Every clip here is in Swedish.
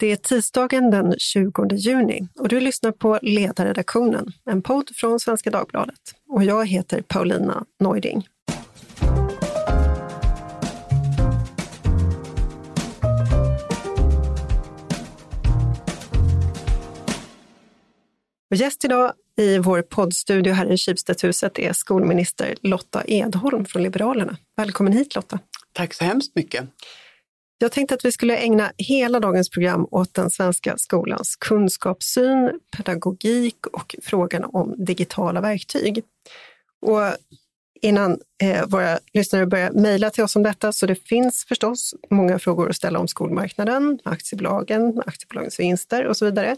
Det är tisdagen den 20 juni och du lyssnar på Ledarredaktionen, en podd från Svenska Dagbladet. Och jag heter Paulina Neuding. Och gäst idag i vår poddstudio här i Kibstedthuset är skolminister Lotta Edholm från Liberalerna. Välkommen hit Lotta! Tack så hemskt mycket! Jag tänkte att vi skulle ägna hela dagens program åt den svenska skolans kunskapssyn, pedagogik och frågan om digitala verktyg. Och innan eh, våra lyssnare börjar mejla till oss om detta, så det finns förstås många frågor att ställa om skolmarknaden, aktiebolagen, aktiebolagens vinster och så vidare.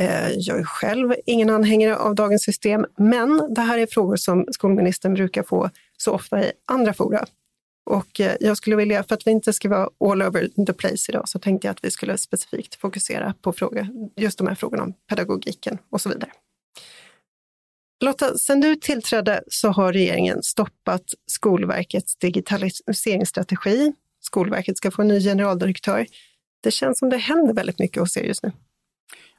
Eh, jag är själv ingen anhängare av dagens system, men det här är frågor som skolministern brukar få så ofta i andra fora. Och eh, jag skulle vilja, för att vi inte ska vara all over the place idag, så tänkte jag att vi skulle specifikt fokusera på fråga, just de här frågorna om pedagogiken och så vidare. Lotta, sedan du tillträdde så har regeringen stoppat Skolverkets digitaliseringsstrategi. Skolverket ska få en ny generaldirektör. Det känns som det händer väldigt mycket hos er just nu.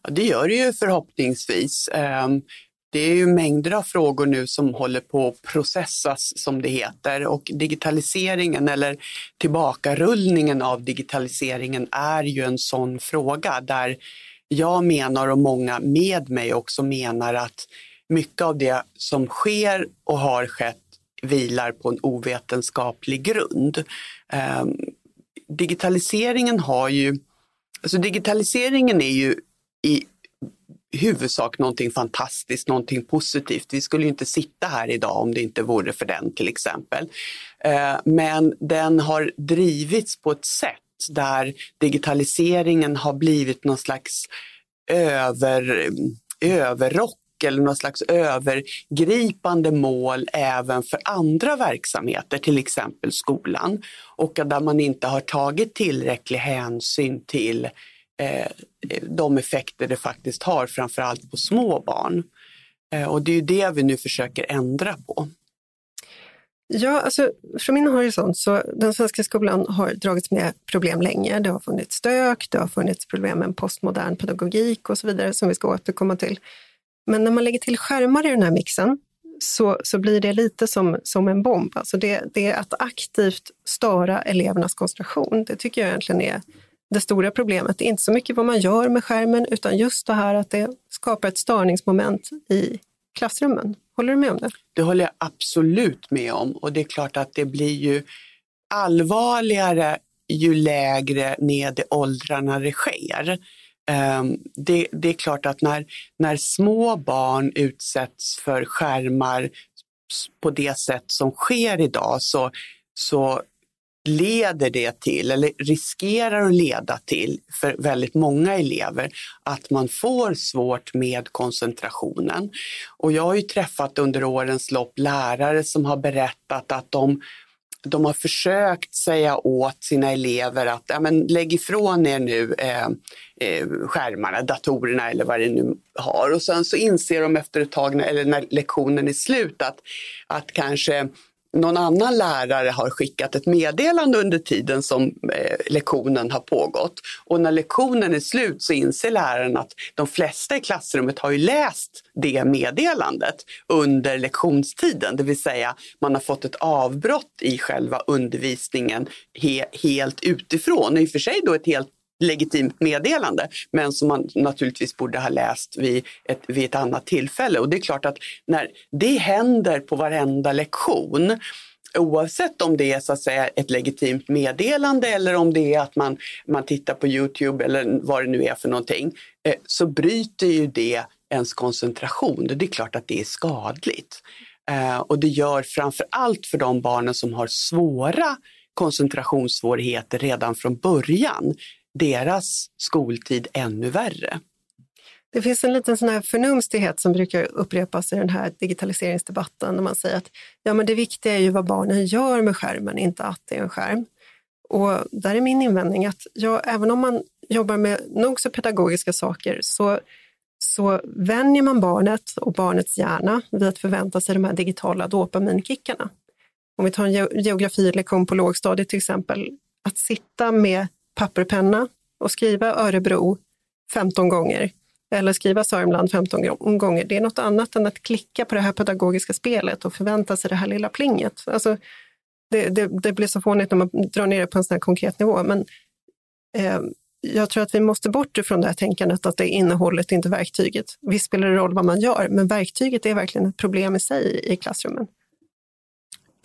Ja, det gör det ju förhoppningsvis. Ehm, det är ju mängder av frågor nu som håller på att processas som det heter och digitaliseringen eller tillbakarullningen av digitaliseringen är ju en sån fråga där jag menar och många med mig också menar att mycket av det som sker och har skett vilar på en ovetenskaplig grund. Ehm, digitaliseringen har ju, alltså digitaliseringen är ju i huvudsak någonting fantastiskt, någonting positivt. Vi skulle inte sitta här idag om det inte vore för den till exempel. Eh, men den har drivits på ett sätt där digitaliseringen har blivit någon slags över, överrock eller någon slags övergripande mål även för andra verksamheter, till exempel skolan. Och där man inte har tagit tillräcklig hänsyn till eh, Eh, de effekter det faktiskt har, framförallt på små barn. Eh, och det är ju det vi nu försöker ändra på. Ja, alltså från min horisont så den svenska skolan har dragits med problem länge. Det har funnits stök, det har funnits problem med en postmodern pedagogik och så vidare som vi ska återkomma till. Men när man lägger till skärmar i den här mixen så, så blir det lite som, som en bomb. Alltså det, det är att aktivt störa elevernas koncentration. Det tycker jag egentligen är det stora problemet. Det är inte så mycket vad man gör med skärmen, utan just det här att det skapar ett störningsmoment i klassrummen. Håller du med om det? Det håller jag absolut med om och det är klart att det blir ju allvarligare ju lägre ned i åldrarna det sker. Ehm, det, det, är klart att när, när små barn utsätts för skärmar på det sätt som sker idag så, så leder det till, eller riskerar att leda till för väldigt många elever, att man får svårt med koncentrationen. Och jag har ju träffat under årens lopp lärare som har berättat att de de har försökt säga åt sina elever att ja, men lägg ifrån er nu eh, eh, skärmarna, datorerna eller vad det nu har. Och sen så inser de efter ett tag, eller när lektionen är slut, att, att kanske någon annan lärare har skickat ett meddelande under tiden som eh, lektionen har pågått. Och när lektionen är slut så inser läraren att de flesta i klassrummet har ju läst det meddelandet under lektionstiden. Det vill säga man har fått ett avbrott i själva undervisningen he helt utifrån. I och för sig då ett helt legitimt meddelande, men som man naturligtvis borde ha läst vid ett, vid ett annat tillfälle. Och det är klart att när det händer på varenda lektion, oavsett om det är så att säga ett legitimt meddelande eller om det är att man, man tittar på Youtube eller vad det nu är för någonting, eh, så bryter ju det ens koncentration. Det är klart att det är skadligt. Eh, och det gör framför allt för de barnen som har svåra koncentrationssvårigheter redan från början deras skoltid ännu värre. Det finns en liten sån här förnumstighet som brukar upprepas i den här digitaliseringsdebatten när man säger att ja, men det viktiga är ju vad barnen gör med skärmen, inte att det är en skärm. Och där är min invändning att ja, även om man jobbar med nog så pedagogiska saker så, så vänjer man barnet och barnets hjärna vid att förvänta sig de här digitala dopaminkickarna. Om vi tar en geografilektion på lågstadiet till exempel, att sitta med papper och penna och skriva Örebro 15 gånger eller skriva Sörmland 15 gånger, det är något annat än att klicka på det här pedagogiska spelet och förvänta sig det här lilla plinget. Alltså, det, det, det blir så fånigt när man drar ner det på en sån här konkret nivå, men eh, jag tror att vi måste bort ifrån det här tänkandet att det är innehållet, inte verktyget. Visst spelar det roll vad man gör, men verktyget är verkligen ett problem i sig i klassrummen.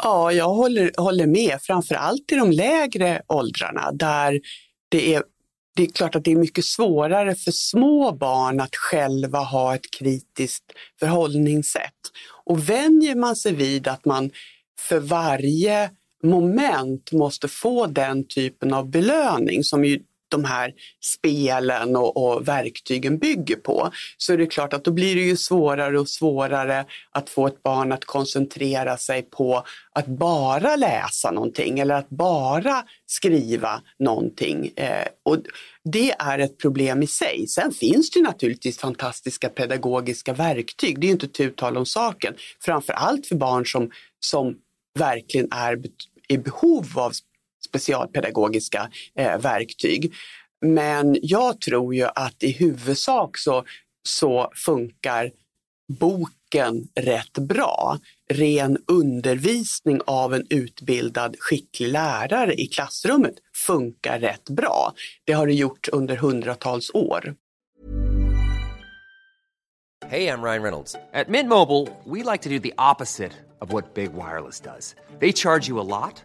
Ja, jag håller, håller med, framför allt i de lägre åldrarna där det är det är klart att det är mycket svårare för små barn att själva ha ett kritiskt förhållningssätt. Och vänjer man sig vid att man för varje moment måste få den typen av belöning som ju de här spelen och, och, verktygen bygger på, så är det klart att då blir det ju svårare och svårare att få ett barn att koncentrera sig på att bara läsa någonting eller att bara skriva någonting. Eh, och det är ett problem i sig. Sen finns det naturligtvis fantastiska pedagogiska verktyg, det är ju inte tu tal om saken. Framför allt för barn som, som verkligen är i behov av specialpedagogiska eh, verktyg. Men jag tror ju att i huvudsak så, så funkar boken rätt bra. Ren undervisning av en utbildad skicklig lärare i klassrummet funkar rätt bra. Det har det gjort under hundratals år. Hej, jag Ryan Reynolds. På Mint Mobile, we like to do the opposite of what Big Wireless does. They charge you a lot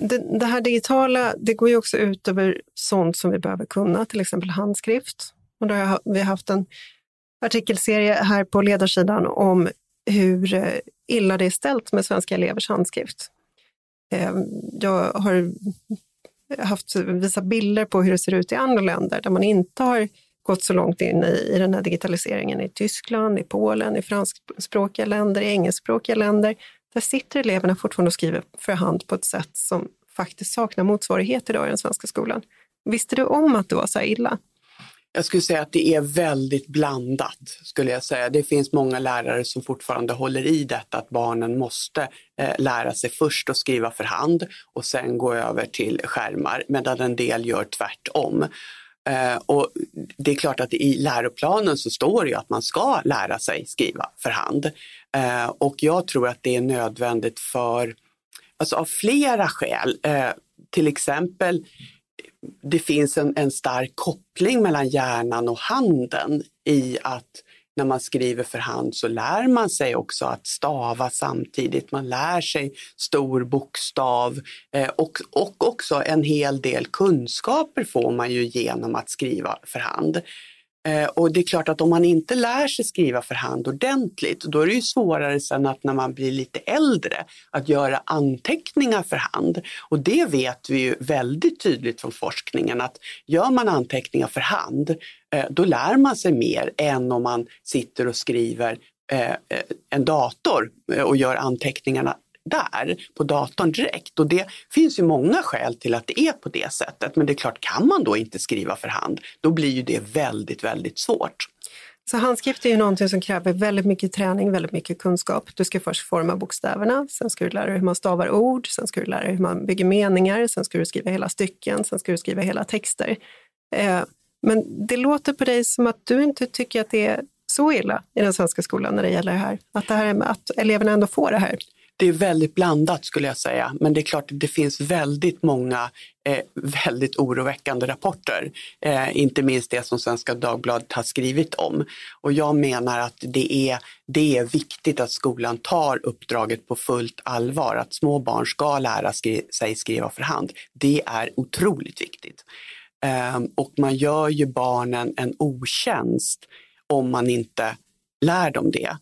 Det, det, här digitala, det går ju också ut över sånt som vi behöver kunna, till exempel handskrift. Och då har vi haft en artikelserie här på ledarsidan om hur eh, illa det är ställt med svenska elevers handskrift. Ehm, jag har haft visat bilder på hur det ser ut i andra länder där man inte har gått så långt in i, i den här digitaliseringen. I Tyskland, i Polen, i franskspråkiga länder, i engelskspråkiga länder där sitter eleverna fortfarande och skriver för hand på ett sätt som faktiskt saknar motsvarighet idag i den svenska skolan. Visste du om att det var så här illa? Jag skulle säga att det är väldigt blandat, skulle jag säga. Det finns många lärare som fortfarande håller i detta att barnen måste eh, lära sig först att skriva för hand och sen gå över till skärmar, medan en del gör tvärtom. Eh, och det är klart att i läroplanen så står det ju att man ska lära sig skriva för hand. Eh, och jag tror att det är nödvändigt för, alltså av flera skäl. Eh, till exempel, det finns en, en stark koppling mellan hjärnan och handen i att när man skriver för hand så lär man sig också att stava samtidigt. Man lär sig stor bokstav eh, och, och också en hel del kunskaper får man ju genom att skriva för hand. Eh, och det är klart att om man inte lär sig skriva för hand ordentligt, då är det ju svårare sen att när man blir lite äldre att göra anteckningar för hand. Och det vet vi ju väldigt tydligt från forskningen att gör man anteckningar för hand, eh, då lär man sig mer än om man sitter och skriver eh, en dator och gör anteckningarna där på datorn direkt. Och det finns ju många skäl till att det är på det sättet. Men det är klart, kan man då inte skriva för hand, då blir ju det väldigt, väldigt svårt. Så handskrift är ju någonting som kräver väldigt mycket träning, väldigt mycket kunskap. Du ska först forma bokstäverna, sen ska du lära dig hur man stavar ord, sen ska du lära dig hur man bygger meningar, sen ska du skriva hela stycken, sen ska du skriva hela texter. Eh, men det låter på dig som att du inte tycker att det är så illa i den svenska skolan när det gäller det här. Att, det här, att eleverna ändå får det här det är väldigt blandat skulle jag säga, men det är klart att det finns väldigt många eh, väldigt oroväckande rapporter. Eh, inte minst det som Svenska Dagbladet har skrivit om. Och jag menar att det är, det är viktigt att skolan tar uppdraget på fullt allvar, att små barn ska lära skri sig skriva för hand. Det är otroligt viktigt. Eh, och man gör ju barnen en otjänst om man inte lär dem det.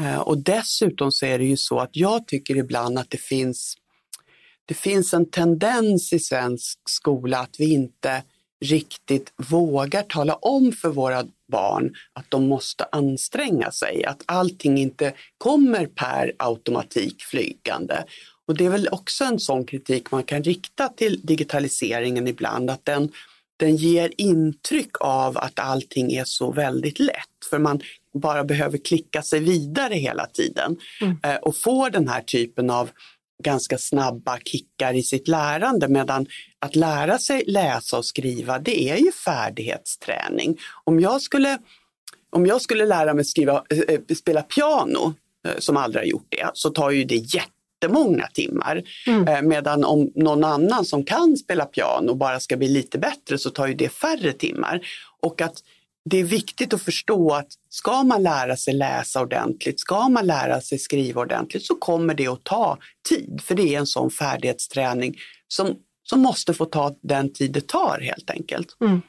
Eh, och dessutom så är det ju så att jag tycker ibland att det finns, det finns en tendens i svensk skola att vi inte riktigt vågar tala om för våra barn att de måste anstränga sig, att allting inte kommer per automatik flygande. Och det är väl också en sån kritik man kan rikta till digitaliseringen ibland, att den, den ger intryck av att allting är så väldigt lätt, för man bara behöver klicka sig vidare hela tiden mm. Eh, och få den här typen av ganska snabba kickar i sitt lärande medan att lära sig läsa och skriva det är ju färdighetsträning. Om jag skulle, om jag skulle lära mig skriva, äh, spela piano som aldrig har gjort det så tar ju det jättemånga timmar. Mm. Medan om någon annan som kan spela piano bara ska bli lite bättre så tar ju det färre timmar. Och att det är viktigt att förstå att ska man lära sig läsa ordentligt, ska man lära sig skriva ordentligt så kommer det att ta tid. För det är en sån färdighetsträning som, som måste få ta den tid det tar helt enkelt. Mm.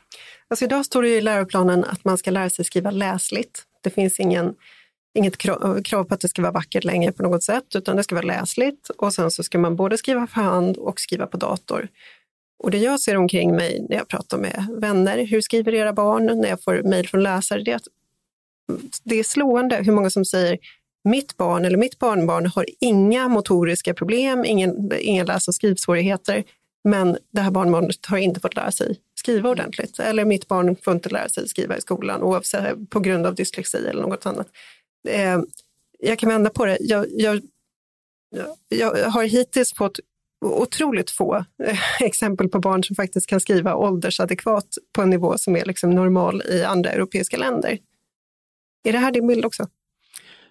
Alltså idag står det i läroplanen att man ska lära sig skriva läsligt. Det finns ingen, inget krav, krav på att det ska vara vackert längre på något sätt, utan det ska vara läsligt och sen så ska man både skriva för hand och skriva på dator. Och det jag ser omkring mig när jag pratar med vänner, hur skriver era barn, när jag får mejl från läsare, det är, att det är slående hur många som säger mitt barn eller mitt barnbarn har inga motoriska problem, ingen, inga läs och skrivsvårigheter, men det här barnbarnet har inte fått lära sig skriva ordentligt. Eller mitt barn får inte lära sig skriva i skolan oavsett på grund av dyslexi eller något annat. Eh, jag kan vända på det. Jag, jag, jag har hittills fått otroligt få eh, exempel på barn som faktiskt kan skriva åldersadekvat på en nivå som är liksom normal i andra europeiska länder. Är det här din bild också?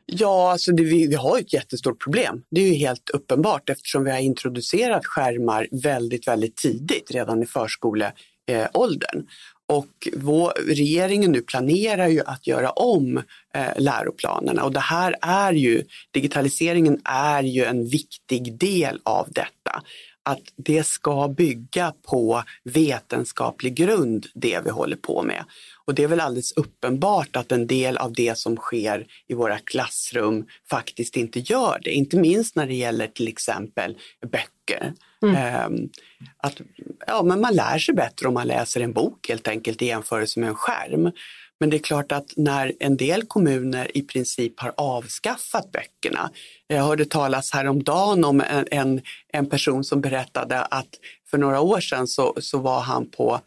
Ja, alltså det, vi, vi har ett jättestort problem. Det är ju helt uppenbart eftersom vi har introducerat skärmar väldigt, väldigt tidigt, redan i förskoleåldern. Och vår, regeringen nu planerar ju att göra om eh, läroplanerna och det här är ju, digitaliseringen är ju en viktig del av detta. Att det ska bygga på vetenskaplig grund, det vi håller på med. Och det är väl alldeles uppenbart att en del av det som sker i våra klassrum faktiskt inte gör det. Inte minst när det gäller till exempel böcker. Mm. Ehm, att, ja, men man lär sig bättre om man läser en bok helt enkelt i jämförelse med en skärm. Men det är klart att när en del kommuner i princip har avskaffat böckerna. Jag hörde talas häromdagen om en, en, en person som berättade att för några år sedan så, så var han på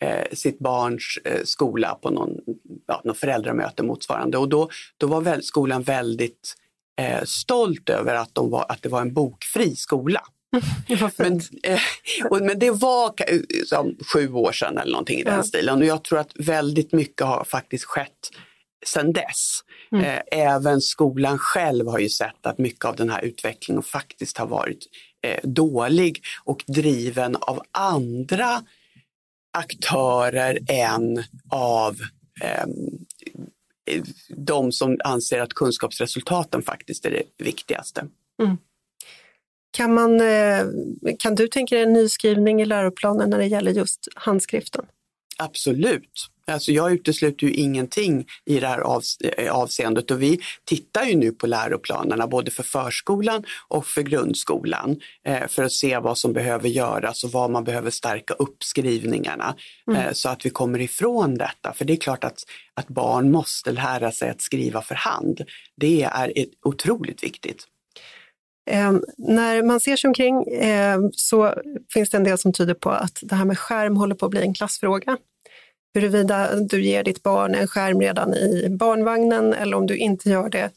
eh, sitt barns eh, skola på någon, ja, någon föräldramöte motsvarande och då, då var väl skolan väldigt eh, stolt över att, de var, att det var en bokfri skola. men, eh, och, men det var som, sju år sedan eller någonting i den stilen och jag tror att väldigt mycket har faktiskt skett sedan dess. Mm. Eh, även skolan själv har ju sett att mycket av den här utvecklingen faktiskt har varit eh, dålig och driven av andra aktörer än av eh, de som anser att kunskapsresultaten faktiskt är det viktigaste. Mm. Kan, man, eh, kan du tänka dig en nyskrivning i läroplanen när det gäller just handskriften? Absolut. Alltså jag utesluter ju ingenting i det här eh, avseendet och vi tittar ju nu på läroplanerna både för förskolan och för grundskolan eh, för att se vad som behöver göras och vad man behöver stärka upp skrivningarna mm. så att vi kommer ifrån detta. För det är klart att, att barn måste lära sig att skriva för hand. Det är otroligt viktigt. Eh, när man ser sig omkring eh, så finns det en del som tyder på att det här med skärm håller på att bli en klassfråga. Huruvida du ger ditt barn en skärm redan i barnvagnen eller om du inte gör det,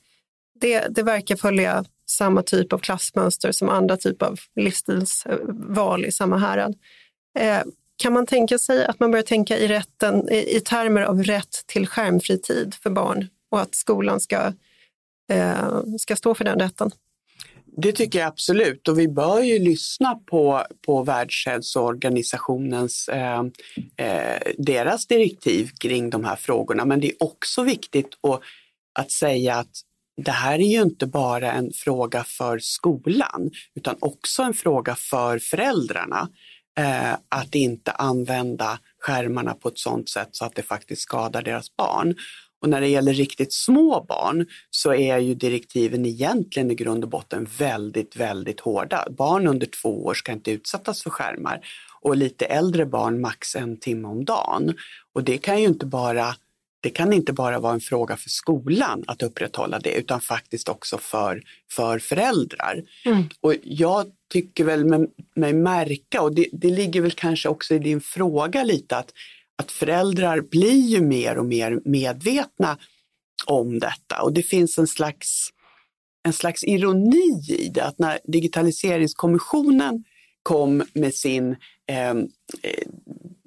det, det verkar följa samma typ av klassmönster som andra typer av livsstilsval eh, i samma härad. Eh, kan man tänka sig att man börjar tänka i, rätten, i, i termer av rätt till skärmfri tid för barn och att skolan ska, eh, ska stå för den rätten? Det tycker jag absolut och vi bör ju lyssna på, på Världshälsoorganisationens eh, eh, deras direktiv kring de här frågorna. Men det är också viktigt att, att säga att det här är ju inte bara en fråga för skolan utan också en fråga för föräldrarna. Eh, att inte använda skärmarna på ett sådant sätt så att det faktiskt skadar deras barn. Och när det gäller riktigt små barn så är ju direktiven egentligen i grund och botten väldigt, väldigt hårda. Barn under två år ska inte utsättas för skärmar och lite äldre barn max en timme om dagen. Och det kan ju inte bara det kan inte bara vara en fråga för skolan att upprätthålla det utan faktiskt också för, för föräldrar. Mm. Och jag tycker väl med, mig märka, och det, det ligger väl kanske också i din fråga lite, att, att föräldrar blir ju mer och mer medvetna om detta och det finns en slags, en slags ironi i det, att när digitaliseringskommissionen kom med sin ehm, eh,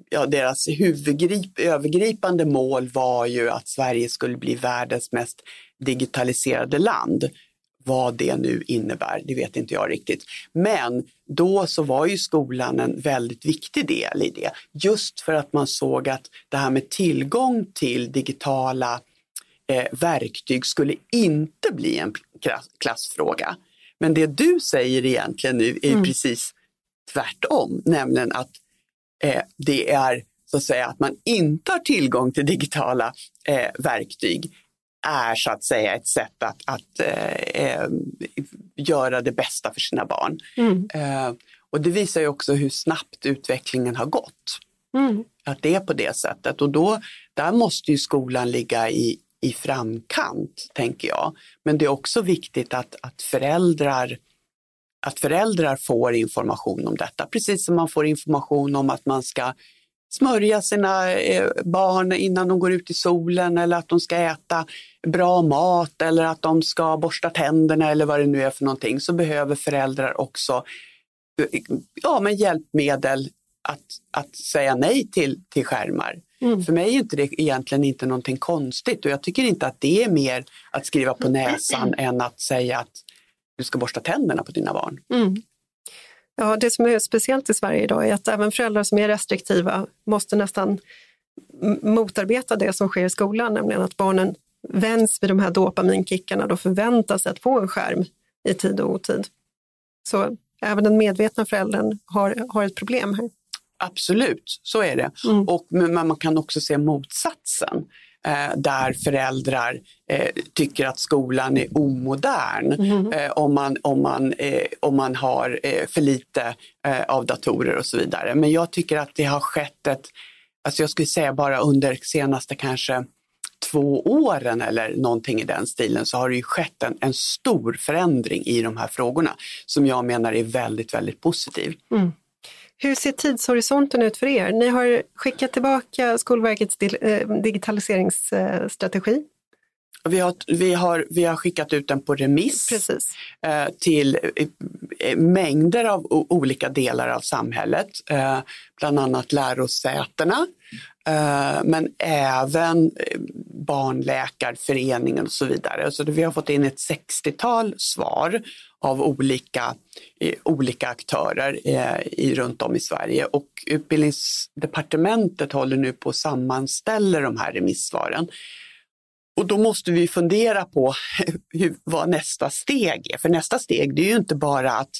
ja, deras huvudgrip, övergripande mål var ju att Sverige skulle bli världens mest digitaliserade land. Vad det nu innebär, det vet inte jag riktigt. Men då så var ju skolan en väldigt viktig del i det. Just för att man såg att det här med tillgång till digitala eh, verktyg skulle inte bli en klassfråga. Men det du säger egentligen nu är mm. precis tvärtom, nämligen att eh, det är så att säga att man inte har tillgång till digitala eh, verktyg är så att säga ett sätt att, att eh, eh göra det bästa för sina barn. Mm. Eh, och det visar ju också hur snabbt utvecklingen har gått. Mm. Att det är på det sättet och då, där måste ju skolan ligga i, i framkant, tänker jag. Men det är också viktigt att, att föräldrar att föräldrar får information om detta, precis som man får information om att man ska smörja sina eh, barn innan de går ut i solen eller att de ska äta bra mat eller att de ska borsta tänderna eller vad det nu är för någonting så behöver föräldrar också ja, men hjälpmedel att, att säga nej till, till skärmar. Mm. För mig är inte det egentligen inte någonting konstigt och jag tycker inte att det är mer att skriva på näsan än att säga att du ska borsta tänderna på dina barn. Mm. Ja, det som är speciellt i Sverige idag är att även föräldrar som är restriktiva måste nästan motarbeta det som sker i skolan, nämligen att barnen vänds vid de här dopaminkickarna och förväntas att få en skärm i tid och otid. Så även den medvetna föräldern har, har ett problem här. Absolut, så är det. Mm. Och, men man kan också se motsatsen där föräldrar eh, tycker att skolan är omodern mm. eh, om, man, om, man, eh, om man har eh, för lite eh, av datorer och så vidare. Men jag tycker att det har skett ett, alltså jag skulle säga bara under senaste kanske två åren eller någonting i den stilen så har det ju skett en, en stor förändring i de här frågorna som jag menar är väldigt, väldigt positiv. Mm. Hur ser tidshorisonten ut för er? Ni har skickat tillbaka Skolverkets eh, digitaliseringsstrategi. Vi har, vi, har, vi har skickat ut den på remiss Precis. Eh, till eh, mängder av olika delar av samhället, bland annat lärosätena, Eh, men även eh, Barnläkarföreningen och så vidare. Så vi har fått in ett 60-tal svar av olika, eh, olika aktörer i, runt om i Sverige och Utbildningsdepartementet håller nu på att sammanställa de här remissvaren. Och då måste vi fundera på hur, vad nästa steg är. För nästa steg det är ju inte bara att,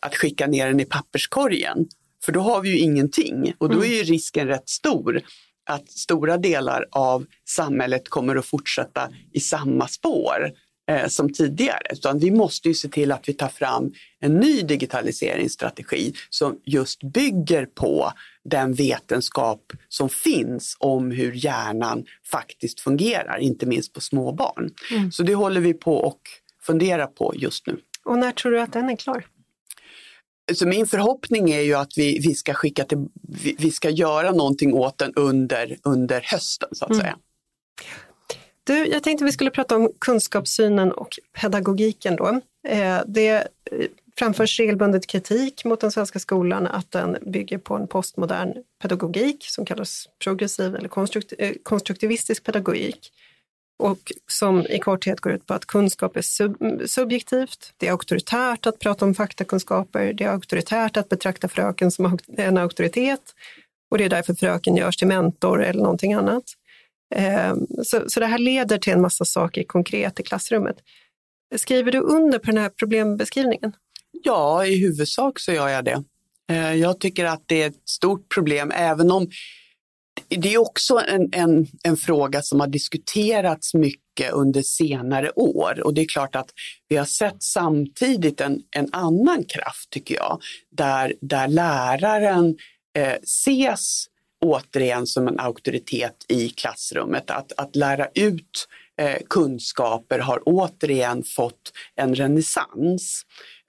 att skicka ner den i papperskorgen, för då har vi ju ingenting och då är ju risken rätt stor att stora delar av samhället kommer att fortsätta i samma spår eh, som tidigare. Utan vi måste ju se till att vi tar fram en ny digitaliseringsstrategi som just bygger på den vetenskap som finns om hur hjärnan faktiskt fungerar, inte minst på små barn. Mm. Så det håller vi på och funderar på just nu. Och när tror du att den är klar? Så min förhoppning är ju att vi, vi, ska skicka till, vi, vi ska göra någonting åt den under, under hösten så att mm. säga. Du, jag tänkte vi skulle prata om kunskapssynen och pedagogiken då. Eh, det eh, framförs regelbundet kritik mot den svenska skolan att den bygger på en postmodern pedagogik som kallas progressiv eller eh, konstruktivistisk pedagogik och som i korthet går ut på att kunskap är sub subjektivt, det är auktoritärt att prata om faktakunskaper, det är auktoritärt att betrakta fröken som en auktoritet och det är därför fröken görs till mentor eller någonting annat. Ehm, så, så det här leder till en massa saker konkret i klassrummet. Skriver du under på den här problembeskrivningen? Ja, i huvudsak så gör jag det. Ehm, jag tycker att det är ett stort problem, även om det är också en, en, en fråga som har diskuterats mycket under senare år och det är klart att vi har sett samtidigt en, en annan kraft tycker jag, där, där läraren eh, ses återigen som en auktoritet i klassrummet. Att, att lära ut eh, kunskaper har återigen fått en renässans.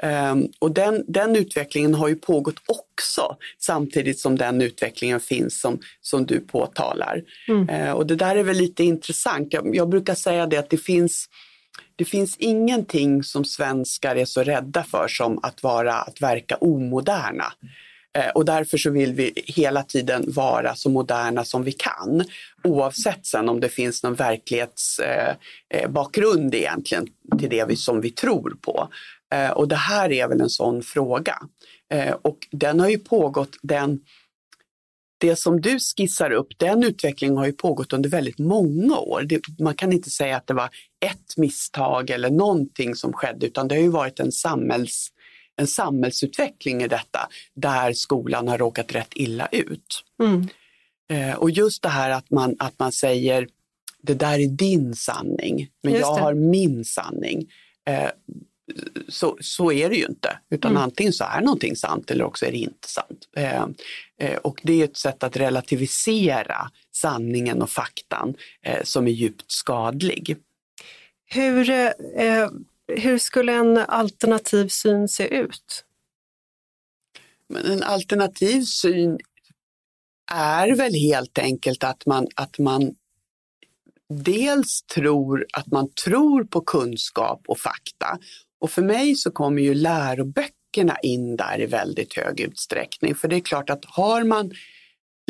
Um, och den, den utvecklingen har ju pågått också samtidigt som den utvecklingen finns som, som du påtalar. Mm. Uh, och det där är väl lite intressant. Jag, jag, brukar säga det att det finns, det finns ingenting som svenskar är så rädda för som att, vara, att verka omoderna. Uh, och därför så vill vi hela tiden vara så moderna som vi kan. Oavsett sen om det finns någon verklighetsbakgrund uh, egentligen till det vi, som vi tror på. Eh, och det här är väl en sån fråga. Eh, och den har ju pågått, den, det som du skissar upp, den utvecklingen har ju pågått under väldigt många år. Det, man kan inte säga att det var ett misstag eller någonting som skedde, utan det har ju varit en, samhälls, en samhällsutveckling i detta, där skolan har råkat rätt illa ut. Mm. Eh, och just det här att man, att man säger, det där är din sanning, men jag har min sanning så, så är det ju inte. Utan mm. antingen så är någonting sant eller också är det inte sant. Eh, eh, och det är ett sätt att relativisera sanningen och faktan eh, som är djupt skadlig. Hur, eh, hur skulle en alternativ syn se ut? Men en alternativ syn är väl helt enkelt att man, att man dels tror att man tror på kunskap och fakta och för mig så kommer ju läroböckerna in där i väldigt hög utsträckning. För det är klart att har man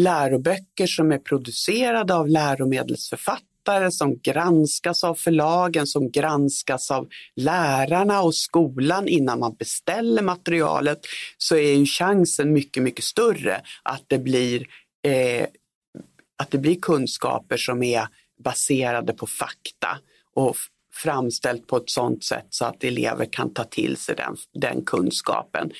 läroböcker som är producerade av läromedelsförfattare som granskas av förlagen, som granskas av lärarna och skolan innan man beställer materialet så är ju chansen mycket, mycket större att det blir, eh, att det blir kunskaper som är baserade på fakta och framställt på ett sådant sätt så att elever kan ta till sig den, den kunskapen.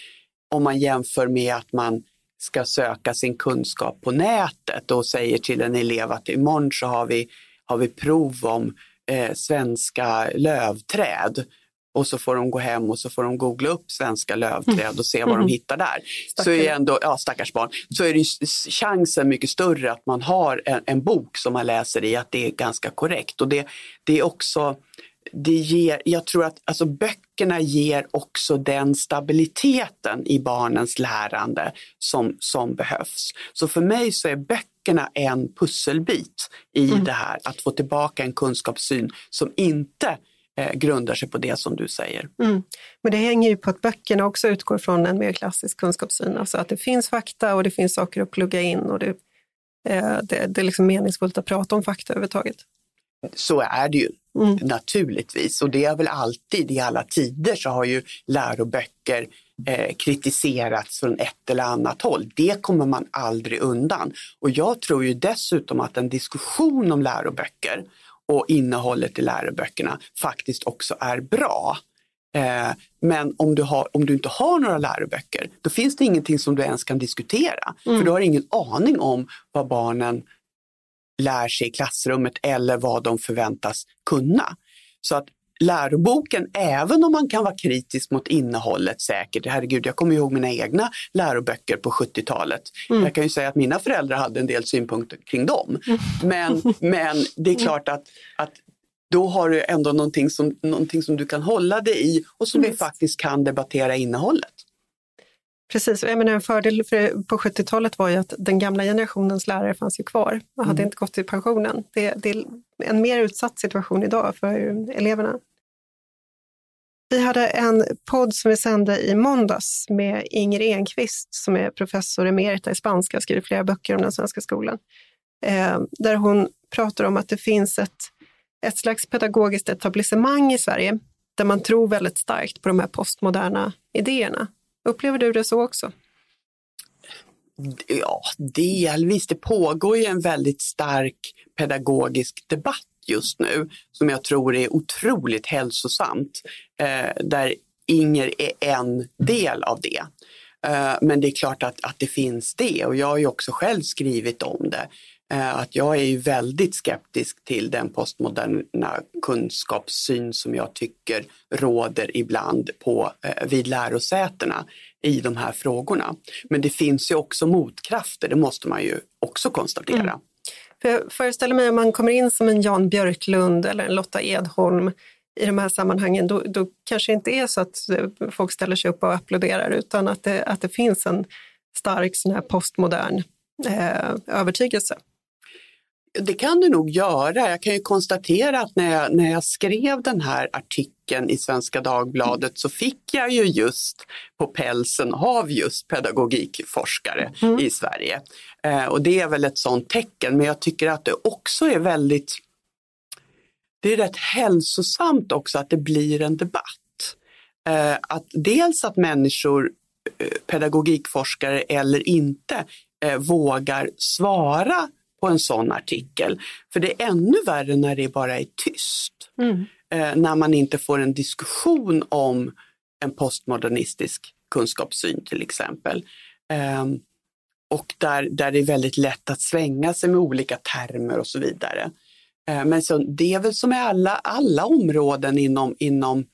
Om man jämför med att man ska söka sin kunskap på nätet och säger till en elev att imorgon så har vi, har vi prov om eh, svenska lövträd och så får de gå hem och så får de googla upp svenska lövträd och se vad de mm. hittar där. Stackars. Så är ändå, ja, stackars barn. Så är det chansen mycket större att man har en, en, bok som man läser i, att det är ganska korrekt. Och det, det är också det ger, jag tror att alltså, böckerna ger också den stabiliteten i barnens lärande som, som behövs. Så för mig så är böckerna en pusselbit i mm. det här, att få tillbaka en kunskapssyn som inte eh, grundar sig på det som du säger. Mm. Men det hänger ju på att böckerna också utgår från en mer klassisk kunskapssyn, alltså att det finns fakta och det finns saker att plugga in och det, eh, det, det är liksom meningsfullt att prata om fakta överhuvudtaget. Så är det ju mm. naturligtvis och det är väl alltid i alla tider så har ju läroböcker eh, kritiserats från ett eller annat håll. Det kommer man aldrig undan. Och jag tror ju dessutom att en diskussion om läroböcker och innehållet i läroböckerna faktiskt också är bra. Eh, men om du, har, om du inte har några läroböcker, då finns det ingenting som du ens kan diskutera. Mm. För du har ingen aning om vad barnen lär sig i klassrummet eller vad de förväntas kunna. Så att läroboken, även om man kan vara kritisk mot innehållet säkert, herregud jag kommer ihåg mina egna läroböcker på 70-talet. Mm. Jag kan ju säga att mina föräldrar hade en del synpunkter kring dem. Mm. Men, men det är klart att, att då har du ändå någonting som, någonting som du kan hålla dig i och som mm. faktiskt kan debattera innehållet. Precis, jag menar, en fördel för, på 70-talet var ju att den gamla generationens lärare fanns ju kvar och hade mm. inte gått i pensionen. Det, det, är en mer utsatt situation idag för eleverna. Vi hade en podd som vi sände i måndags med Inger Enqvist som är professor emerita i spanska och skriver flera böcker om den svenska skolan. Eh, där hon pratar om att det finns ett, ett slags pedagogiskt etablissemang i Sverige där man tror väldigt starkt på de här postmoderna idéerna. Upplever du det så också? Ja, delvis. Det pågår ju en väldigt stark pedagogisk debatt just nu som jag tror är otroligt hälsosamt. Eh, där Inger är en del av det. Eh, men det är klart att, att det finns det och jag har ju också själv skrivit om det. Eh, att jag är ju väldigt skeptisk till den postmoderna kunskapssyn som jag tycker råder ibland på, eh, vid lärosätena i de här frågorna. Men det finns ju också motkrafter, det måste man ju också konstatera. Mm. För jag föreställer mig om man kommer in som en Jan Björklund eller en Lotta Edholm i de här sammanhangen, då, då kanske det inte är så att folk ställer sig upp och applåderar, utan att det, att det finns en stark sån här postmodern eh, övertygelse. Det kan du nog göra. Jag kan ju konstatera att när jag, när jag skrev den här artikeln i Svenska Dagbladet så fick jag ju just på pälsen av just pedagogikforskare mm. i Sverige. Eh, och det är väl ett sådant tecken, men jag tycker att det också är väldigt det är rätt hälsosamt också att det blir en debatt. Eh, att dels att människor, eh, pedagogikforskare eller inte, vågar svara på en sån artikel. För det är ännu värre när det bara är tyst. Mm. När man inte får en diskussion om en postmodernistisk kunskapssyn till exempel. Och där, där det är väldigt lätt att svänga sig med olika termer och så vidare. Eh, men så, det är väl som i alla, alla områden inom, inom,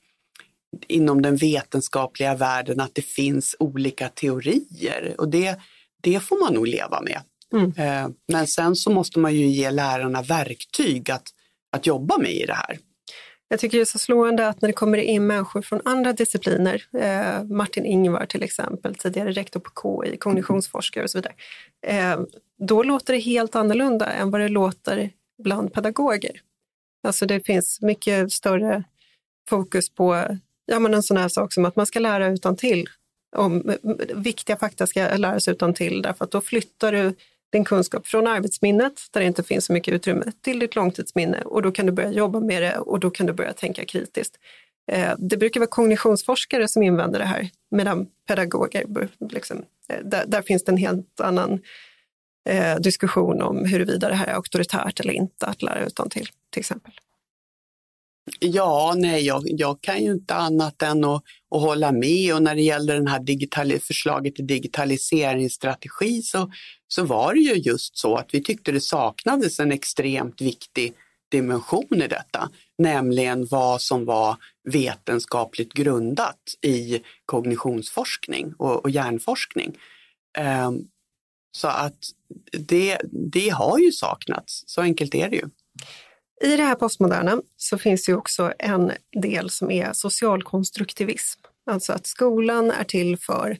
inom den vetenskapliga världen att det finns olika teorier och det, det får man nog leva med. Mm. Eh, men sen så måste man ju ge lärarna verktyg att, att jobba med i det här. Jag tycker det är så slående att när det kommer in människor från andra discipliner, eh, Martin Ingvar till exempel, tidigare rektor på KI, kognitionsforskare och så vidare, eh, då låter det helt annorlunda än vad det låter bland pedagoger. Alltså det finns mycket större fokus på ja, men en sån här sak som att man ska lära utan till. Om, viktiga fakta ska läras utan till därför att då flyttar du din kunskap från arbetsminnet, där det inte finns så mycket utrymme, till ditt långtidsminne och då kan du börja jobba med det och då kan du börja tänka kritiskt. Eh, det brukar vara kognitionsforskare som invänder det här, medan pedagoger, liksom, eh, där, där finns det en helt annan eh, diskussion om huruvida det här är auktoritärt eller inte att lära utan till, till exempel. Ja, nej, jag, jag, kan ju inte annat än att, att hålla med och när det gäller det här digital, förslaget till digitaliseringsstrategi så, så var det ju just så att vi tyckte det saknades en extremt viktig dimension i detta, nämligen vad som var vetenskapligt grundat i kognitionsforskning och, och hjärnforskning. Um, så att det, det har ju saknats, så enkelt är det ju. I det här postmoderna så finns det också en del som är socialkonstruktivism. Alltså att skolan är till för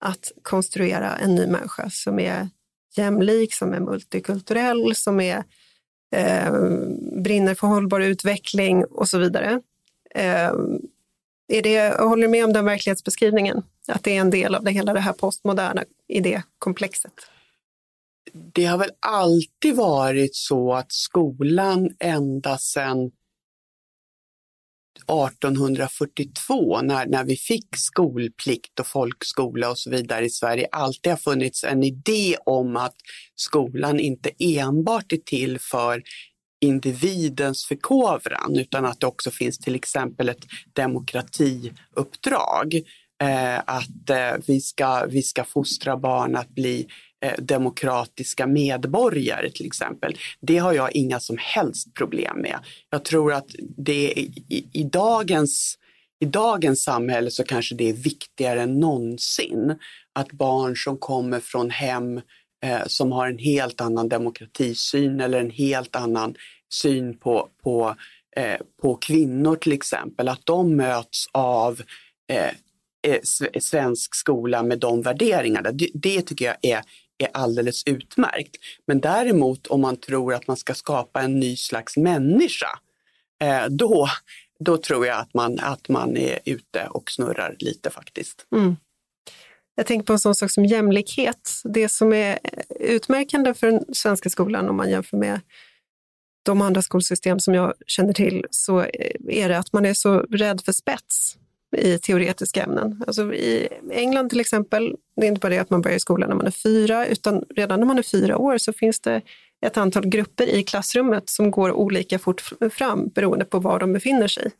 att konstruera en ny människa som är jämlik, som är multikulturell, som är, eh, brinner för hållbar utveckling och så vidare. Eh, är det, håller du med om den verklighetsbeskrivningen? Att det är en del av det hela det här postmoderna idékomplexet? Det har väl alltid varit så att skolan ända sedan 1842 när, när vi fick skolplikt och folkskola och så vidare i Sverige alltid har funnits en idé om att skolan inte enbart är till för individens förkovran utan att det också finns till exempel ett demokratiuppdrag. Eh, att eh, vi, ska, vi ska fostra barn att bli Eh, Eh, demokratiska medborgare till exempel. Det har jag inga som helst problem med. Jag tror att det i, i, dagens, i dagens samhälle så kanske det är viktigare än någonsin att barn som kommer från hem eh, som har en helt annan demokratisyn eller en helt annan syn på, på, eh, på kvinnor till exempel, att de möts av eh, eh svensk skola med de värderingarna. Det, det tycker jag är är alldeles utmärkt. Men däremot om man tror att man ska skapa en ny slags människa, eh, då, då tror jag att man, att man är ute och snurrar lite faktiskt. Mm. Jag tänker på en sån sak som jämlikhet. Det som är utmärkande för den svenska skolan om man jämför med de andra skolsystem som jag känner till så eh, är det att man är så rädd för spets i teoretiska ämnen. Alltså I England till exempel, det är inte bara det att man börjar i skolan när man är fyra, utan redan när man är fyra år så finns det ett antal grupper i klassrummet som går olika fort fram beroende på var de befinner sig.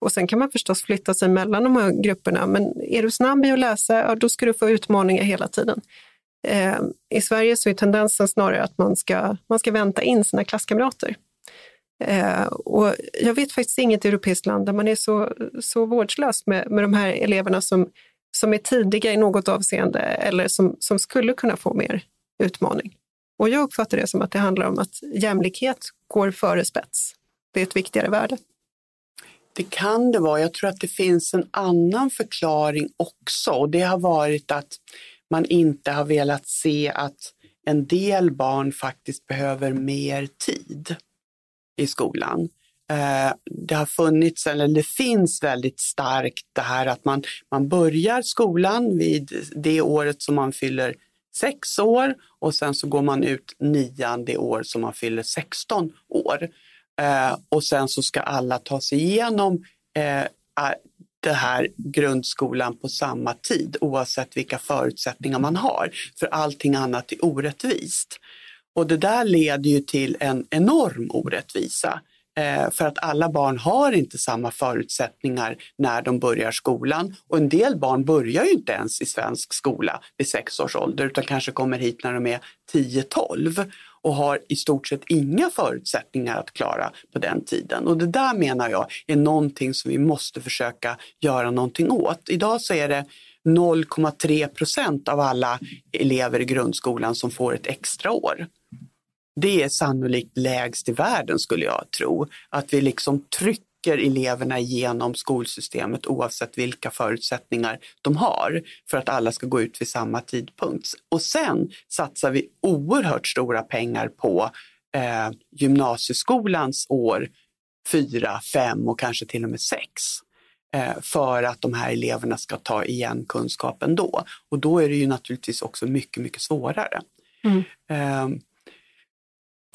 Och sen kan man förstås flytta sig mellan de här grupperna, men är du snabb i att läsa, ja, då ska du få utmaningar hela tiden. Eh, I Sverige så är tendensen snarare att man ska, man ska vänta in sina klasskamrater. Eh, och jag vet faktiskt inget europeiskt land där man är så, så vårdslös med, med de här eleverna som, som är tidiga i något avseende eller som, som skulle kunna få mer utmaning. Och jag uppfattar det som att det handlar om att jämlikhet går före spets. Det är ett viktigare värde. Det kan det vara. Jag tror att det finns en annan förklaring också. Och det har varit att man inte har velat se att en del barn faktiskt behöver mer tid i skolan. Eh, det har funnits, eller det finns väldigt starkt det här att man, man börjar skolan vid det året som man fyller sex år och sen så går man ut nian det år som man fyller 16 år. Eh, och sen så ska alla ta sig igenom eh, det här grundskolan på samma tid oavsett vilka förutsättningar man har. För allting annat är orättvist. Och det där leder ju till en enorm orättvisa. Eh, för att alla barn har inte samma förutsättningar när de börjar skolan. Och en del barn börjar ju inte ens i svensk skola vid sex års ålder utan kanske kommer hit när de är 10-12 och har i stort sett inga förutsättningar att klara på den tiden. Och det där menar jag är någonting som vi måste försöka göra någonting åt. Idag så är det 0,3 procent av alla elever i grundskolan som får ett extra år. Det är sannolikt lägst i världen skulle jag tro. Att vi liksom trycker eleverna igenom skolsystemet oavsett vilka förutsättningar de har för att alla ska gå ut vid samma tidpunkt. Och sen satsar vi oerhört stora pengar på eh, gymnasieskolans år fyra, fem och kanske till och med sex eh, för att de här eleverna ska ta igen kunskapen då. Och då är det ju naturligtvis också mycket, mycket svårare. Mm.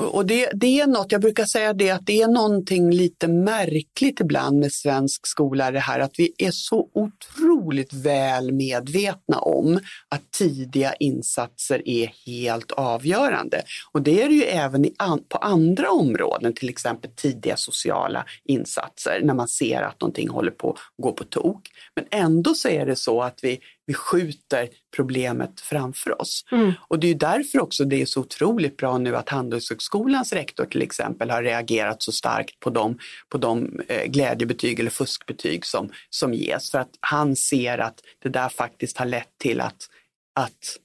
Och det, det, är något, jag brukar säga det, att det är någonting lite märkligt ibland med svensk skola, det här att vi är så otroligt väl medvetna om att tidiga insatser är helt avgörande. Och det är det ju även i, på andra områden, till exempel tidiga sociala insatser, när man ser att någonting håller på att gå på tok. Men ändå så är det så att vi vi skjuter problemet framför oss. Mm. Och det är därför också det är så otroligt bra nu att Handelshögskolans rektor till exempel har reagerat så starkt på de, på de eh, glädjebetyg eller fuskbetyg som, som ges. För att han ser att det där faktiskt har lett till att, att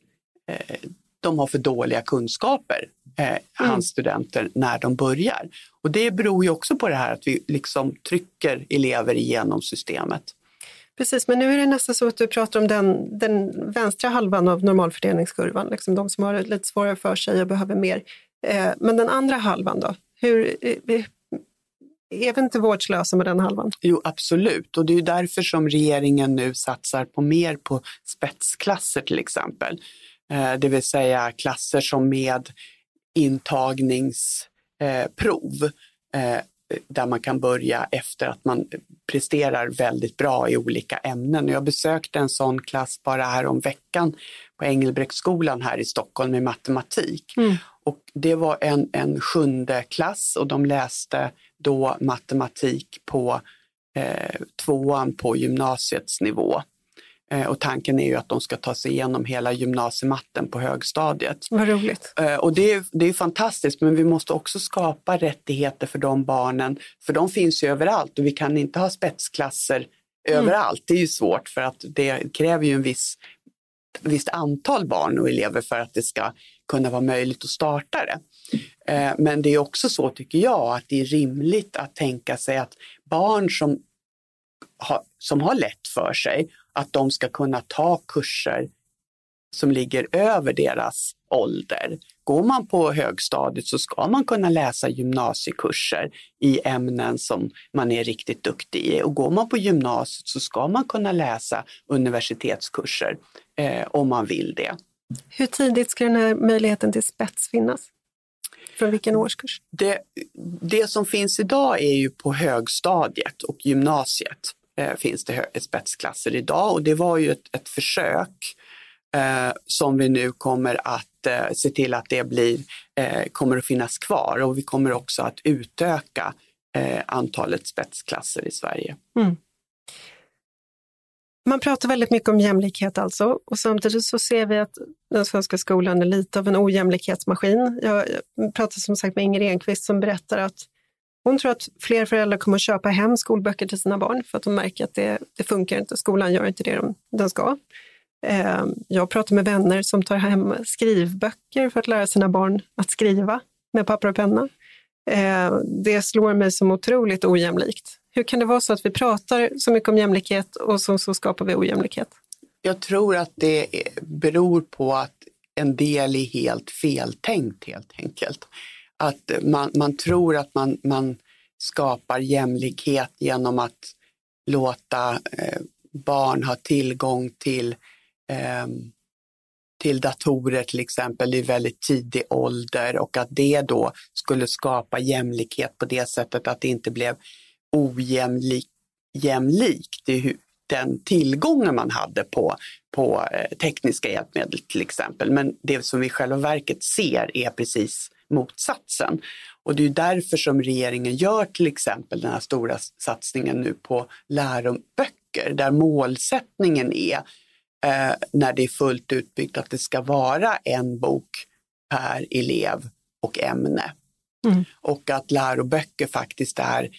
eh, de har för dåliga kunskaper, eh, mm. hans studenter, när de börjar. Och det beror ju också på det här att vi liksom trycker elever igenom systemet. Precis, men nu är det nästan så att du pratar om den, den vänstra halvan av normalfördelningskurvan, liksom de som har det lite svårare för sig och behöver mer. Eh, men den andra halvan då? Hur, eh, eh är vi inte vårdslösa med den halvan? Jo, absolut. Och det är därför som regeringen nu satsar på mer på spetsklasser till exempel. Eh, det vill säga klasser som med intagningsprov eh, där man kan börja efter att man presterar väldigt bra i olika ämnen. Jag besökte en sån klass bara här om veckan på Engelbrektsskolan här i Stockholm i matematik. Mm. Och det var en, en sjunde klass och de läste då matematik på eh, tvåan på gymnasiets nivå. Eh, och tanken är ju att de ska ta sig igenom hela gymnasiematten på högstadiet. Vad roligt. Eh, och det är, det är fantastiskt, men vi måste också skapa rättigheter för de barnen, för de finns ju överallt och vi kan inte ha spetsklasser mm. överallt. Det är ju svårt för att det kräver ju en viss, visst antal barn och elever för att det ska kunna vara möjligt att starta det. Eh, men det är också så, tycker jag, att det är rimligt att tänka sig att barn som har, som har lätt för sig att de ska kunna ta kurser som ligger över deras ålder. Går man på högstadiet så ska man kunna läsa gymnasiekurser i ämnen som man är riktigt duktig i. Och går man på gymnasiet så ska man kunna läsa universitetskurser eh, om man vill det. Hur tidigt ska den här möjligheten till spets finnas? Från vilken årskurs? Det, det som finns idag är ju på högstadiet och gymnasiet eh, finns det spetsklasser idag och det var ju ett, ett försök eh, som vi nu kommer att eh, se till att det blir, eh, kommer att finnas kvar och vi kommer också att utöka eh, antalet spetsklasser i Sverige. Mm. Man pratar väldigt mycket om jämlikhet alltså och samtidigt så ser vi att den svenska skolan är lite av en ojämlikhetsmaskin. Jag pratade som sagt med Inger Enqvist som berättar att hon tror att fler föräldrar kommer att köpa hem skolböcker till sina barn för att de märker att det, det funkar inte, skolan gör inte det de, den ska. Ehm, jag pratar med vänner som tar hem skrivböcker för att lära sina barn att skriva med papper och penna. Ehm, det slår mig som otroligt ojämlikt. Hur kan det vara så att vi pratar så mycket om jämlikhet och så, så skapar vi ojämlikhet? Jag tror att det beror på att en del är helt feltänkt helt enkelt. Att man, man tror att man, man skapar jämlikhet genom att låta eh, barn ha tillgång till, eh, till datorer till exempel i väldigt tidig ålder och att det då skulle skapa jämlikhet på det sättet att det inte blev ojämlikt i den tillgången man hade på, på eh, tekniska hjälpmedel till exempel. Men det som vi i själva verket ser är precis motsatsen. Och det är därför som regeringen gör till exempel den här stora satsningen nu på läroböcker där målsättningen är eh, när det är fullt utbyggt att det ska vara en bok per elev och ämne. Mm. Och att läroböcker faktiskt är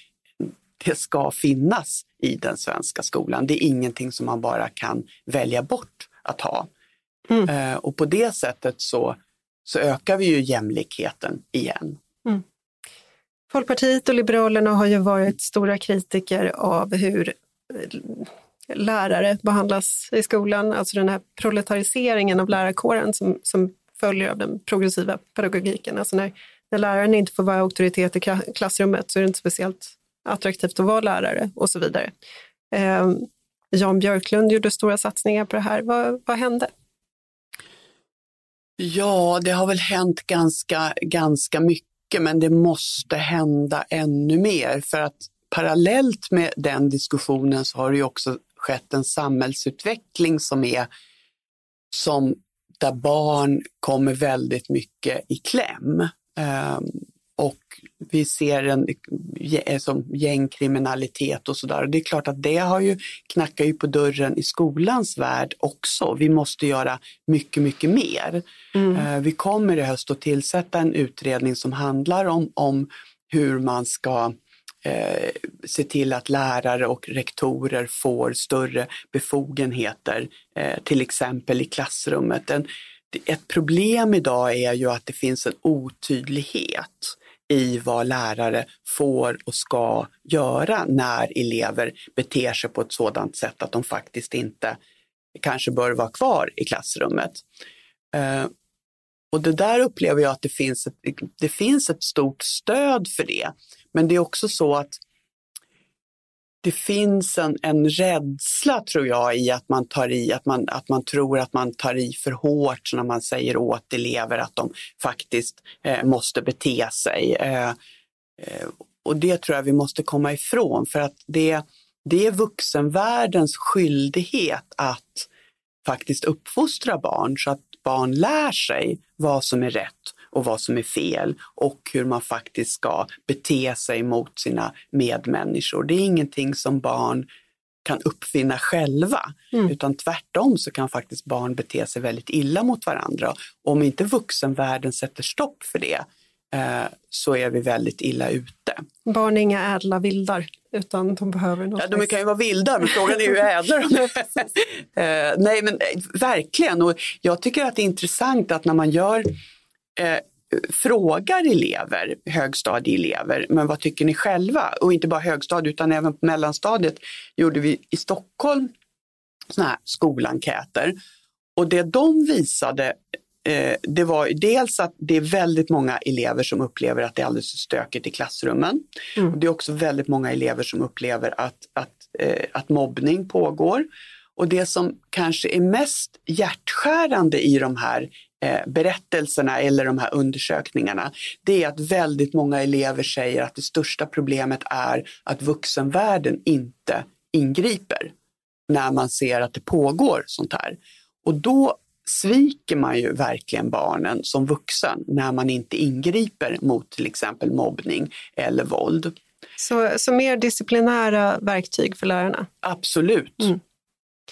det ska finnas i den svenska skolan. Det är ingenting som man bara kan välja bort att ha. Mm. Eh, och på det sättet så, så ökar vi ju jämlikheten igen. Mm. Folkpartiet och Liberalerna har ju varit stora kritiker av hur eh, lärare behandlas i skolan, alltså den här proletariseringen av lärarkåren som, som följer av den progressiva pedagogiken. Alltså när, när läraren inte får vara auktoritet i klassrummet så är det inte speciellt attraktivt att vara lärare och så vidare. Eh, Jan Björklund gjorde stora satsningar på det här. Vad, vad hände? Ja, det har väl hänt ganska, ganska mycket, men det måste hända ännu mer för att parallellt med den diskussionen så har det ju också skett en samhällsutveckling som är som där barn kommer väldigt mycket i kläm. Ehm, vi ser en som gängkriminalitet och sådär. Det är klart att det har ju, knackar ju på dörren i skolans värld också. Vi måste göra mycket, mycket mer. Mm. Eh, vi kommer i höst att tillsätta en utredning som handlar om, om hur man ska eh, se till att lärare och rektorer får större befogenheter, eh, till exempel i klassrummet. En, ett problem idag är ju att det finns en otydlighet i vad lärare får och ska göra när elever beter sig på ett sådant sätt att de faktiskt inte kanske bör vara kvar i klassrummet. Eh, och det där upplever jag att det finns, ett, det finns ett stort stöd för det. Men det är också så att det finns en, en rädsla tror jag i att man tar i, att man, att man tror att man tar i för hårt när man säger åt elever att de faktiskt eh, måste bete sig. Eh, eh och det tror jag vi måste komma ifrån för att det, det är vuxenvärldens skyldighet att faktiskt uppfostra barn så att barn lär sig vad som är rätt och vad som är fel och hur man faktiskt ska bete sig mot sina medmänniskor. Det är ingenting som barn kan uppfinna själva, mm. utan tvärtom så kan faktiskt barn bete sig väldigt illa mot varandra. Och om inte vuxenvärlden sätter stopp för det eh, så är vi väldigt illa ute. Barn är inga ädla vildar, utan de behöver något. Ja, de kan ju vara vilda, men frågan är hur ädla de är. eh, nej, men eh, verkligen. Och jag tycker att det är intressant att när man gör eh, frågar elever, högstadieelever, men vad tycker ni själva? Och inte bara högstadiet utan även på mellanstadiet gjorde vi i Stockholm sådana här skolenkäter. Och det de visade eh, det var dels att det är väldigt många elever som upplever att det är alldeles för stökigt i klassrummen. Mm. Och det är också väldigt många elever som upplever att, att, eh, att mobbning pågår. Och det som kanske är mest hjärtskärande i de här berättelserna eller de här undersökningarna, det är att väldigt många elever säger att det största problemet är att vuxenvärlden inte ingriper när man ser att det pågår sånt här. Och då sviker man ju verkligen barnen som vuxen när man inte ingriper mot till exempel mobbning eller våld. Så, så mer disciplinära verktyg för lärarna? Absolut. Mm.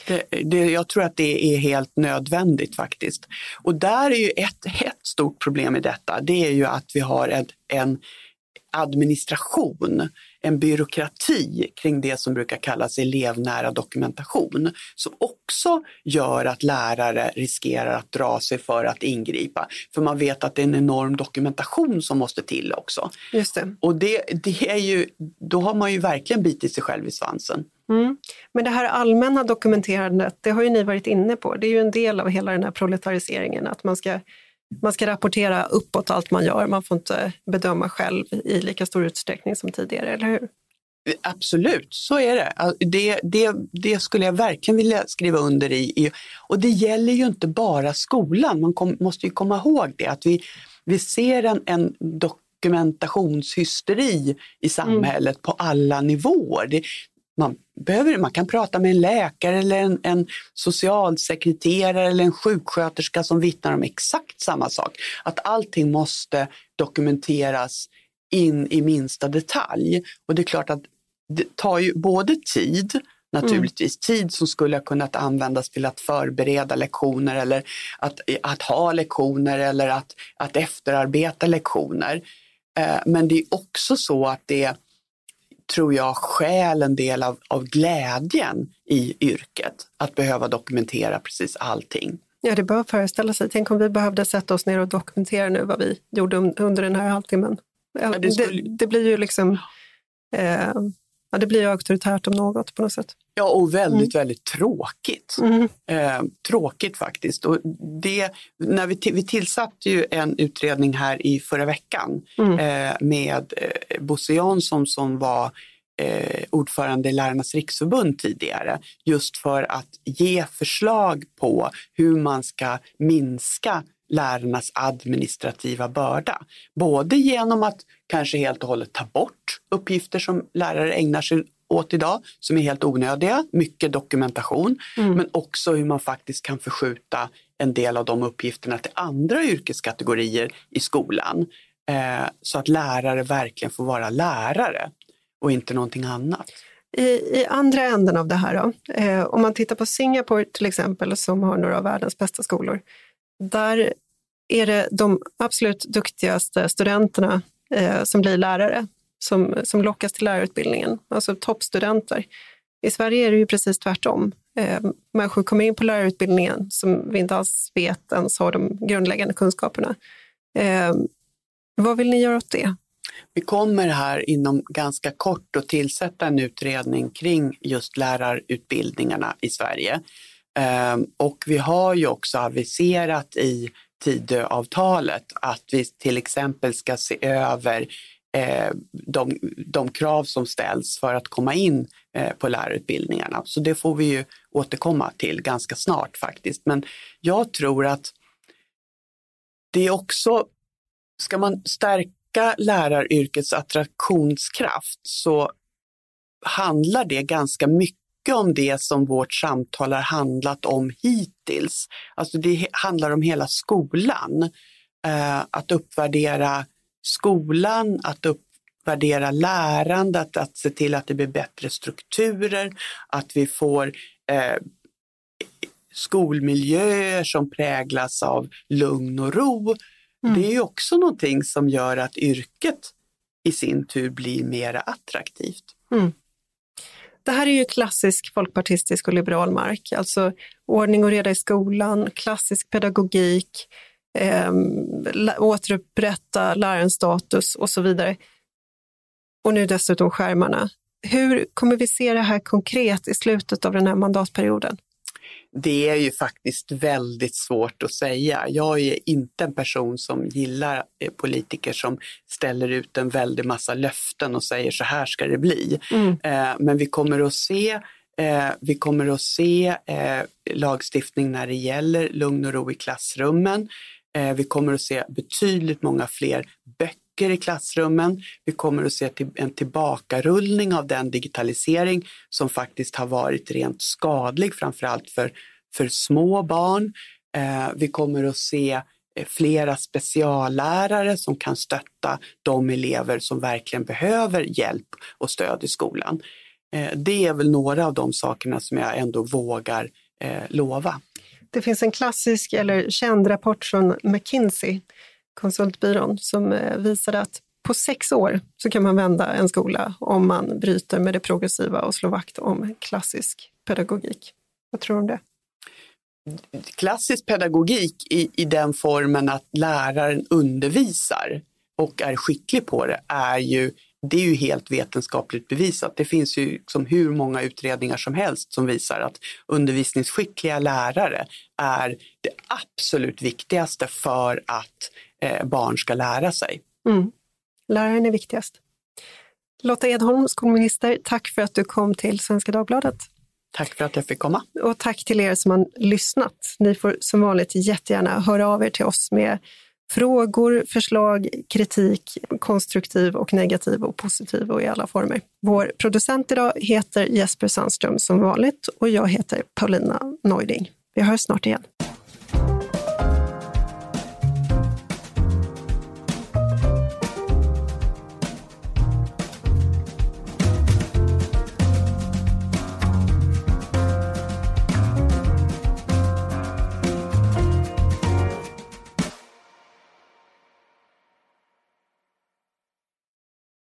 Det, det, jag tror att det är helt nödvändigt faktiskt. Och där är ju ett, ett stort problem i detta, det är ju att vi har en, en administration, en byråkrati kring det som brukar kallas elevnära dokumentation som också gör att lärare riskerar att dra sig för att ingripa. För man vet att det är en enorm dokumentation som måste till också. Just det. Och det, det är ju, då har man ju verkligen bitit sig själv i svansen. Mm. Men det här allmänna dokumenterandet, det har ju ni varit inne på. Det är ju en del av hela den här proletariseringen, att man ska man ska rapportera uppåt allt man gör, man får inte bedöma själv i lika stor utsträckning som tidigare, eller hur? Absolut, så är det. det. Det, det skulle jag verkligen vilja skriva under i. Och det gäller ju inte bara skolan, man kom, måste ju komma ihåg det, att vi, vi ser en, en dokumentationshysteri i samhället mm. på alla nivåer. Det, man, behöver, man kan prata med en läkare eller en, en socialsekreterare eller en sjuksköterska som vittnar om exakt samma sak. Att allting måste dokumenteras in i minsta detalj. Och det är klart att det tar ju både tid, naturligtvis, mm. tid som skulle ha kunnat användas till att förbereda lektioner eller att, att ha lektioner eller att, att efterarbeta lektioner. Eh, men det är också så att det tror jag skäl en del av, av glädjen i yrket, att behöva dokumentera precis allting. Ja, det bör föreställa sig. Tänk om vi behövde sätta oss ner och dokumentera nu vad vi gjorde under den här halvtimmen. Ja, det, skulle... det, det, blir ju liksom eh, ja, det blir auktoritärt om något på något sätt. Ja, och väldigt, mm. väldigt tråkigt. Mm. Eh, tråkigt faktiskt. Och det, när vi, vi tillsatte ju en utredning här i förra veckan mm. eh, med eh, Bosse Jansson som var eh, ordförande i Lärarnas riksförbund tidigare, just för att ge förslag på hur man ska minska lärarnas administrativa börda. Både genom att kanske helt och hållet ta bort uppgifter som lärare ägnar sig åt idag som är helt onödiga, mycket dokumentation, mm. men också hur man faktiskt kan förskjuta en del av de uppgifterna till andra yrkeskategorier i skolan. Eh, så att lärare verkligen får vara lärare och inte någonting annat. I, I, andra änden av det här då, eh, om man tittar på Singapore till exempel som har några av världens bästa skolor, där är det de absolut duktigaste studenterna eh, som blir lärare, som, som lockas till lärarutbildningen, alltså toppstudenter. I Sverige är det ju precis tvärtom. Eh, människor kommer in på lärarutbildningen som vi inte alls vet ens har de grundläggande kunskaperna. Eh, vad vill ni göra åt det? Vi kommer här inom ganska kort att tillsätta en utredning kring just lärarutbildningarna i Sverige. Eh, och vi har ju också aviserat i Tidöavtalet att vi till exempel ska se över Eh, de, de, krav som ställs för att komma in eh, på lärarutbildningarna. Så det får vi ju återkomma till ganska snart faktiskt. Men jag tror att det är också, ska man stärka läraryrkets attraktionskraft så handlar det ganska mycket om det som vårt samtal har handlat om hittills. Alltså det handlar om hela skolan. Eh, att uppvärdera skolan, att uppvärdera lärandet, att se till att det blir bättre strukturer, att vi får eh, skolmiljöer som präglas av lugn och ro. Mm. Det är också någonting som gör att yrket i sin tur blir mer attraktivt. Mm. Det här är ju klassisk folkpartistisk och liberal mark, alltså ordning och reda i skolan, klassisk pedagogik, eh, återupprätta lärarens status och så vidare. Och nu dessutom skärmarna. Hur kommer vi se det här konkret i slutet av den här mandatperioden? Det är ju faktiskt väldigt svårt att säga. Jag är inte en person som gillar eh, politiker som ställer ut en väldig massa löften och säger så här ska det bli. Mm. Eh, men vi kommer att se eh, vi kommer att se lagstiftning när det gäller lugn och ro i klassrummen. Eh, vi kommer att se betydligt många fler böcker i klassrummen. Vi kommer att se en tillbakarullning av den digitalisering som faktiskt har varit rent skadlig, framförallt för för små barn. Eh, vi kommer att se eh, flera speciallärare som kan stötta de elever som verkligen behöver hjälp och stöd i skolan. Det är väl några av de sakerna som jag ändå vågar lova. Det finns en klassisk eller känd rapport från McKinsey, konsultbyrån, som eh, visade att på sex år så kan man vända en skola om man bryter med det progressiva och slår vakt om klassisk pedagogik. Vad tror du om det? Klassisk pedagogik i, i den formen att läraren undervisar och är skicklig på det är ju det är ju helt vetenskapligt bevisat. Det finns ju liksom hur många utredningar som helst som visar att undervisningsskickliga lärare är det absolut viktigaste för att eh, barn ska lära sig. Mm. Läraren är viktigast. Lotta Edholm, skolminister, tack för att du kom till Svenska Dagbladet. Tack för att jag fick komma. Och tack till er som har lyssnat. Ni får som vanligt jättegärna höra av er till oss med Frågor, förslag, kritik, konstruktiv och negativ och positiv och i alla former. Vår producent idag heter Jesper Sandström som vanligt och jag heter Paulina Neuding. Vi hörs snart igen.